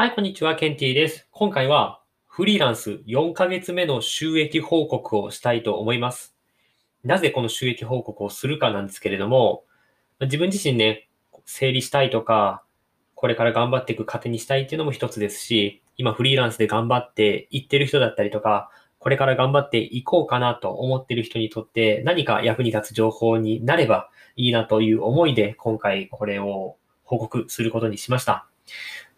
はい、こんにちは。ケンティです。今回はフリーランス4ヶ月目の収益報告をしたいと思います。なぜこの収益報告をするかなんですけれども、自分自身ね、整理したいとか、これから頑張っていく糧にしたいっていうのも一つですし、今フリーランスで頑張っていってる人だったりとか、これから頑張っていこうかなと思ってる人にとって何か役に立つ情報になればいいなという思いで今回これを報告することにしました。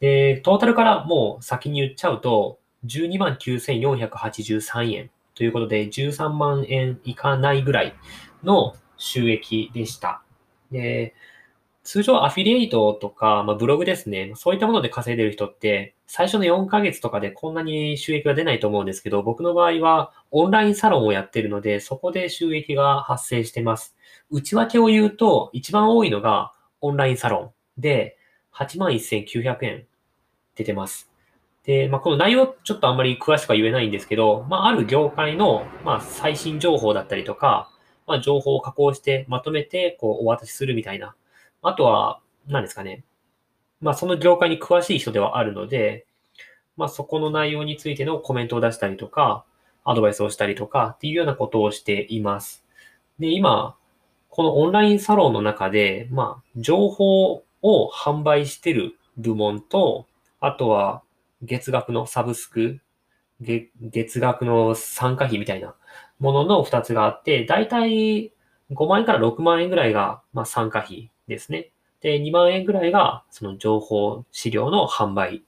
で、トータルからもう先に言っちゃうと、12万9483円ということで、13万円いかないぐらいの収益でした。で、通常アフィリエイトとか、まあ、ブログですね。そういったもので稼いでる人って、最初の4ヶ月とかでこんなに収益が出ないと思うんですけど、僕の場合はオンラインサロンをやってるので、そこで収益が発生してます。内訳を言うと、一番多いのがオンラインサロンで、81,900円出てます。で、まあ、この内容ちょっとあんまり詳しくは言えないんですけど、まあ、ある業界の、まあ、最新情報だったりとか、まあ、情報を加工してまとめて、こう、お渡しするみたいな。あとは、何ですかね。まあ、その業界に詳しい人ではあるので、まあ、そこの内容についてのコメントを出したりとか、アドバイスをしたりとかっていうようなことをしています。で、今、このオンラインサロンの中で、まあ、情報を販売してる部門と、あとは月額のサブスク、月額の参加費みたいなものの2つがあって、だいたい5万円から6万円ぐらいが、まあ、参加費ですね。で、2万円ぐらいがその情報資料の販売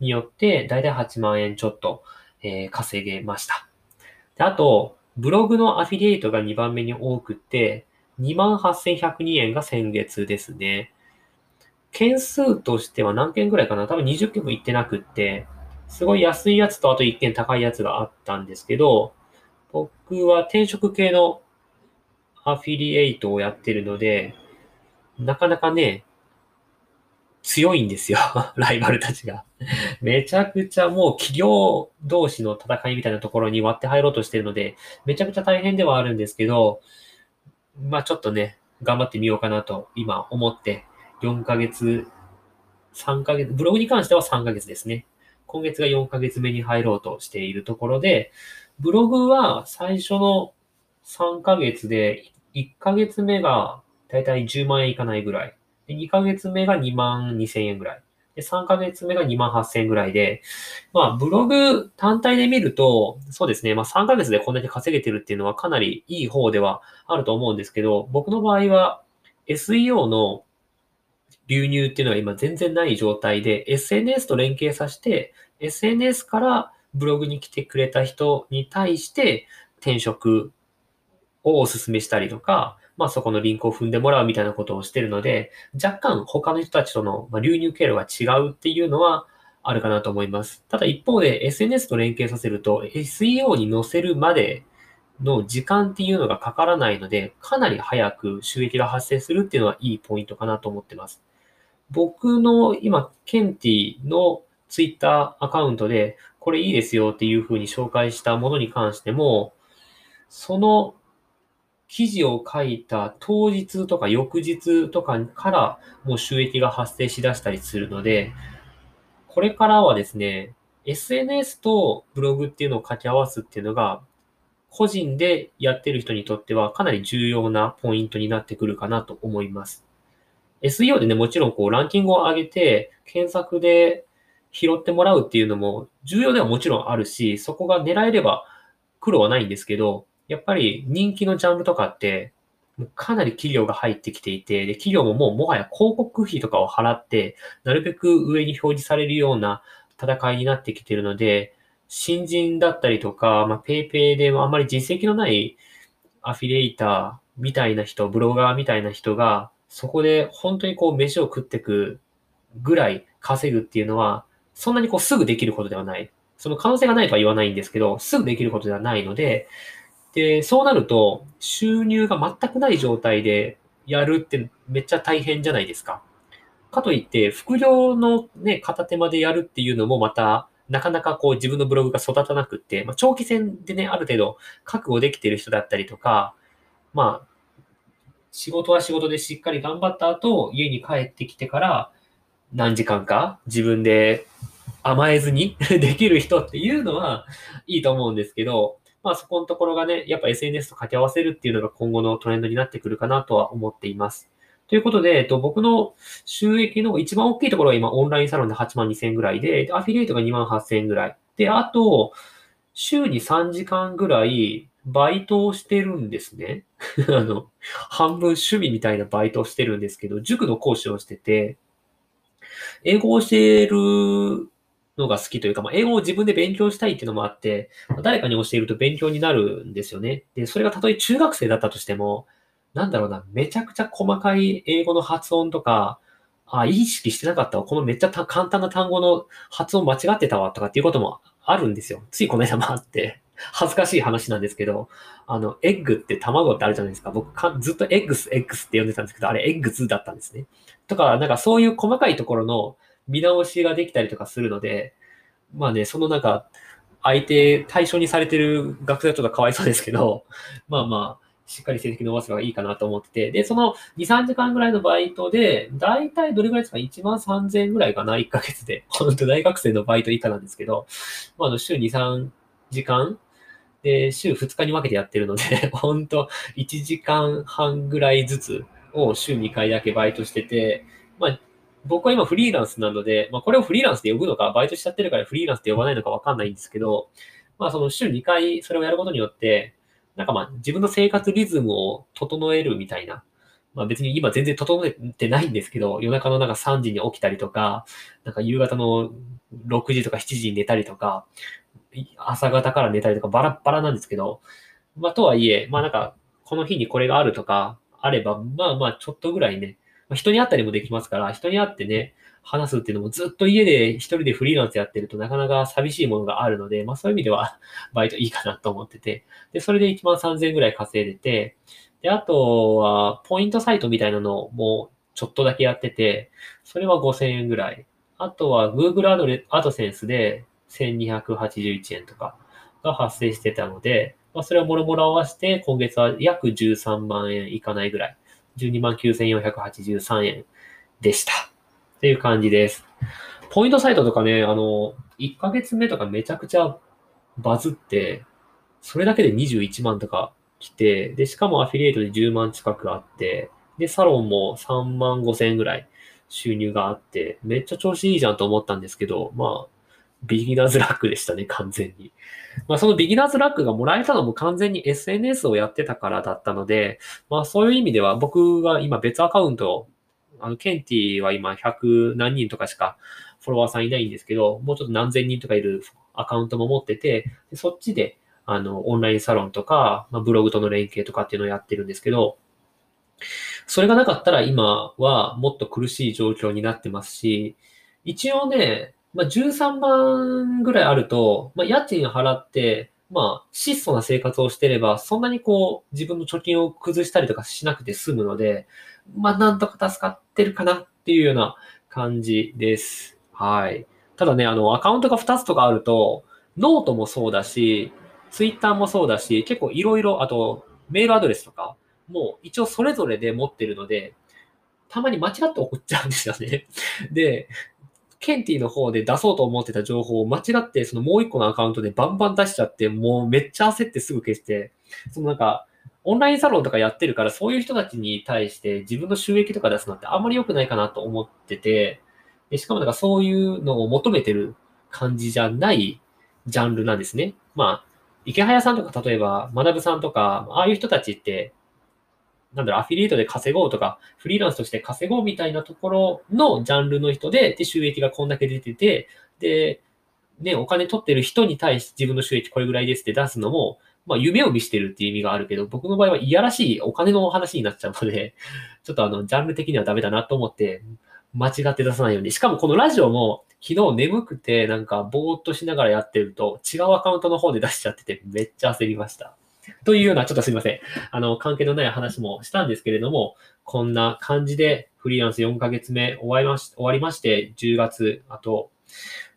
によって、だいたい8万円ちょっと、えー、稼げました。で、あと、ブログのアフィリエイトが2番目に多くて、28,102円が先月ですね。件数としては何件ぐらいかな？多分20件も行ってなくって、すごい安いやつとあと1件高いやつがあったんですけど、僕は転職系のアフィリエイトをやってるので、なかなかね、強いんですよ。ライバルたちが。めちゃくちゃもう企業同士の戦いみたいなところに割って入ろうとしてるので、めちゃくちゃ大変ではあるんですけど、まあちょっとね、頑張ってみようかなと今思って4ヶ月、3ヶ月、ブログに関しては3ヶ月ですね。今月が4ヶ月目に入ろうとしているところで、ブログは最初の3ヶ月で、1ヶ月目がだいたい10万円いかないぐらい。で2ヶ月目が2万2千円ぐらい。で、3ヶ月目が2万8千円ぐらいで、まあ、ブログ単体で見ると、そうですね、まあ3ヶ月でこんだけ稼げてるっていうのはかなりいい方ではあると思うんですけど、僕の場合は SEO の流入っていうのが今全然ない状態で、SNS と連携させて、SNS からブログに来てくれた人に対して転職をお勧めしたりとか、まあそこのリンクを踏んでもらうみたいなことをしてるので、若干他の人たちとの流入経路が違うっていうのはあるかなと思います。ただ一方で SNS と連携させると SEO に載せるまでの時間っていうのがかからないので、かなり早く収益が発生するっていうのはいいポイントかなと思ってます。僕の今、ケンティのツイッターアカウントで、これいいですよっていうふうに紹介したものに関しても、その記事を書いた当日とか翌日とかからもう収益が発生しだしたりするので、これからはですね、SNS とブログっていうのを掛け合わすっていうのが、個人でやってる人にとってはかなり重要なポイントになってくるかなと思います。SEO でね、もちろんこうランキングを上げて、検索で拾ってもらうっていうのも重要ではもちろんあるし、そこが狙えれば苦労はないんですけど、やっぱり人気のジャンルとかって、かなり企業が入ってきていて、で、企業ももうもはや広告費とかを払って、なるべく上に表示されるような戦いになってきてるので、新人だったりとか、まあ、ペイペイであんまり実績のないアフィリエイターみたいな人、ブロガーみたいな人が、そこで本当にこう飯を食ってくぐらい稼ぐっていうのは、そんなにこうすぐできることではない。その可能性がないとは言わないんですけど、すぐできることではないので、で、そうなると、収入が全くない状態でやるってめっちゃ大変じゃないですか。かといって、副業のね、片手間でやるっていうのもまた、なかなかこう自分のブログが育たなくって、まあ、長期戦でね、ある程度覚悟できてる人だったりとか、まあ、仕事は仕事でしっかり頑張った後、家に帰ってきてから、何時間か自分で甘えずに できる人っていうのはいいと思うんですけど、まあそこのところがね、やっぱ SNS と掛け合わせるっていうのが今後のトレンドになってくるかなとは思っています。ということで、えっと、僕の収益の一番大きいところは今オンラインサロンで8万2000ぐらいで、アフィリエイトが2万8000円ぐらい。で、あと、週に3時間ぐらいバイトをしてるんですね。あの、半分趣味みたいなバイトをしてるんですけど、塾の講師をしてて、英語を教えるのが好きというか、まあ、英語を自分で勉強したいっていうのもあって、誰かに教えると勉強になるんですよね。で、それがたとえ中学生だったとしても、なんだろうな、めちゃくちゃ細かい英語の発音とか、あ、意識してなかったわ。このめっちゃ簡単な単語の発音間違ってたわとかっていうこともあるんですよ。ついこの間もあって。恥ずかしい話なんですけど、あの、エッグって卵ってあるじゃないですか。僕が、ずっと eggs、eggs って呼んでたんですけど、あれ eggs だったんですね。とか、なんかそういう細かいところの見直しができたりとかするので、まあね、そのなんか、相手、対象にされてる学生はちょっとかわいそうですけど、まあまあ、しっかり成績伸ばせばいいかなと思ってて、で、その2、3時間ぐらいのバイトで、だいたいどれぐらいですか ?1 万3000円ぐらいかな ?1 ヶ月で。本当大学生のバイト以下なんですけど、まあ、あの、週2、3時間？で、週2日に分けてやってるので、本当1時間半ぐらいずつを週2回だけバイトしてて、まあ、僕は今フリーランスなので、まあ、これをフリーランスで呼ぶのか、バイトしちゃってるからフリーランスで呼ばないのかわかんないんですけど、まあ、その週2回それをやることによって、なんかまあ、自分の生活リズムを整えるみたいな。まあ別に今全然整えてないんですけど、夜中のなんか3時に起きたりとか、なんか夕方の6時とか7時に寝たりとか、朝方から寝たりとかバラッバラなんですけど、まあとはいえ、まあなんか、この日にこれがあるとか、あれば、まあまあちょっとぐらいね、まあ、人に会ったりもできますから、人に会ってね、話すっていうのもずっと家で一人でフリーランスやってるとなかなか寂しいものがあるので、まあそういう意味では バイトいいかなと思ってて、で、それで1万3000円ぐらい稼いでて、で、あとは、ポイントサイトみたいなのもちょっとだけやってて、それは5000円ぐらい。あとは Google アドレアドセンスで1281円とかが発生してたので、まあ、それをもろもろ合わせて、今月は約13万円いかないぐらい、12万9483円でした。っていう感じです。ポイントサイトとかね、あの、1ヶ月目とかめちゃくちゃバズって、それだけで21万とか来て、で、しかもアフィリエイトで10万近くあって、で、サロンも3万5千円ぐらい収入があって、めっちゃ調子いいじゃんと思ったんですけど、まあ、ビギナーズラックでしたね、完全に。まあ、そのビギナーズラックがもらえたのも完全に SNS をやってたからだったので、まあ、そういう意味では僕が今別アカウントを、あの、ケンティは今100何人とかしかフォロワーさんいないんですけど、もうちょっと何千人とかいるアカウントも持ってて、でそっちで、あの、オンラインサロンとか、まあ、ブログとの連携とかっていうのをやってるんですけど、それがなかったら今はもっと苦しい状況になってますし、一応ね、まあ、13万ぐらいあると、まあ、家賃払って、まあ、質素な生活をしてれば、そんなにこう、自分の貯金を崩したりとかしなくて済むので、まあ、なんとか助かってるかなっていうような感じです。はい。ただね、あの、アカウントが2つとかあると、ノートもそうだし、ツイッターもそうだし、結構いろいろ、あと、メールアドレスとか、もう一応それぞれで持ってるので、たまに間違って送っちゃうんですよね。で、ケンティの方で出そうと思ってた情報を間違って、そのもう一個のアカウントでバンバン出しちゃって、もうめっちゃ焦ってすぐ消して、そのなんか、オンラインサロンとかやってるから、そういう人たちに対して自分の収益とか出すのってあんまり良くないかなと思ってて、でしかもなんかそういうのを求めてる感じじゃないジャンルなんですね。まあ、池早さんとか例えば、学さんとか、ああいう人たちって、なんだろ、アフィリエイトで稼ごうとか、フリーランスとして稼ごうみたいなところのジャンルの人で、で、収益がこんだけ出てて、で、ね、お金取ってる人に対して自分の収益これぐらいですって出すのも、まあ、夢を見してるっていう意味があるけど、僕の場合はいやらしいお金の話になっちゃうので、ちょっとあの、ジャンル的にはダメだなと思って、間違って出さないように。しかもこのラジオも、昨日眠くて、なんか、ぼーっとしながらやってると、違うアカウントの方で出しちゃってて、めっちゃ焦りました。というような、ちょっとすいません。あの、関係のない話もしたんですけれども、こんな感じでフリーランス4ヶ月目終わりまし終わりまして、10月、あと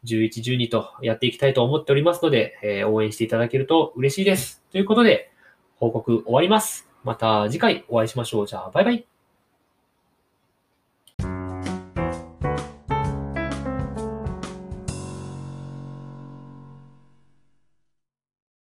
11、12とやっていきたいと思っておりますので、えー、応援していただけると嬉しいです。ということで、報告終わります。また次回お会いしましょう。じゃあ、バイバイ。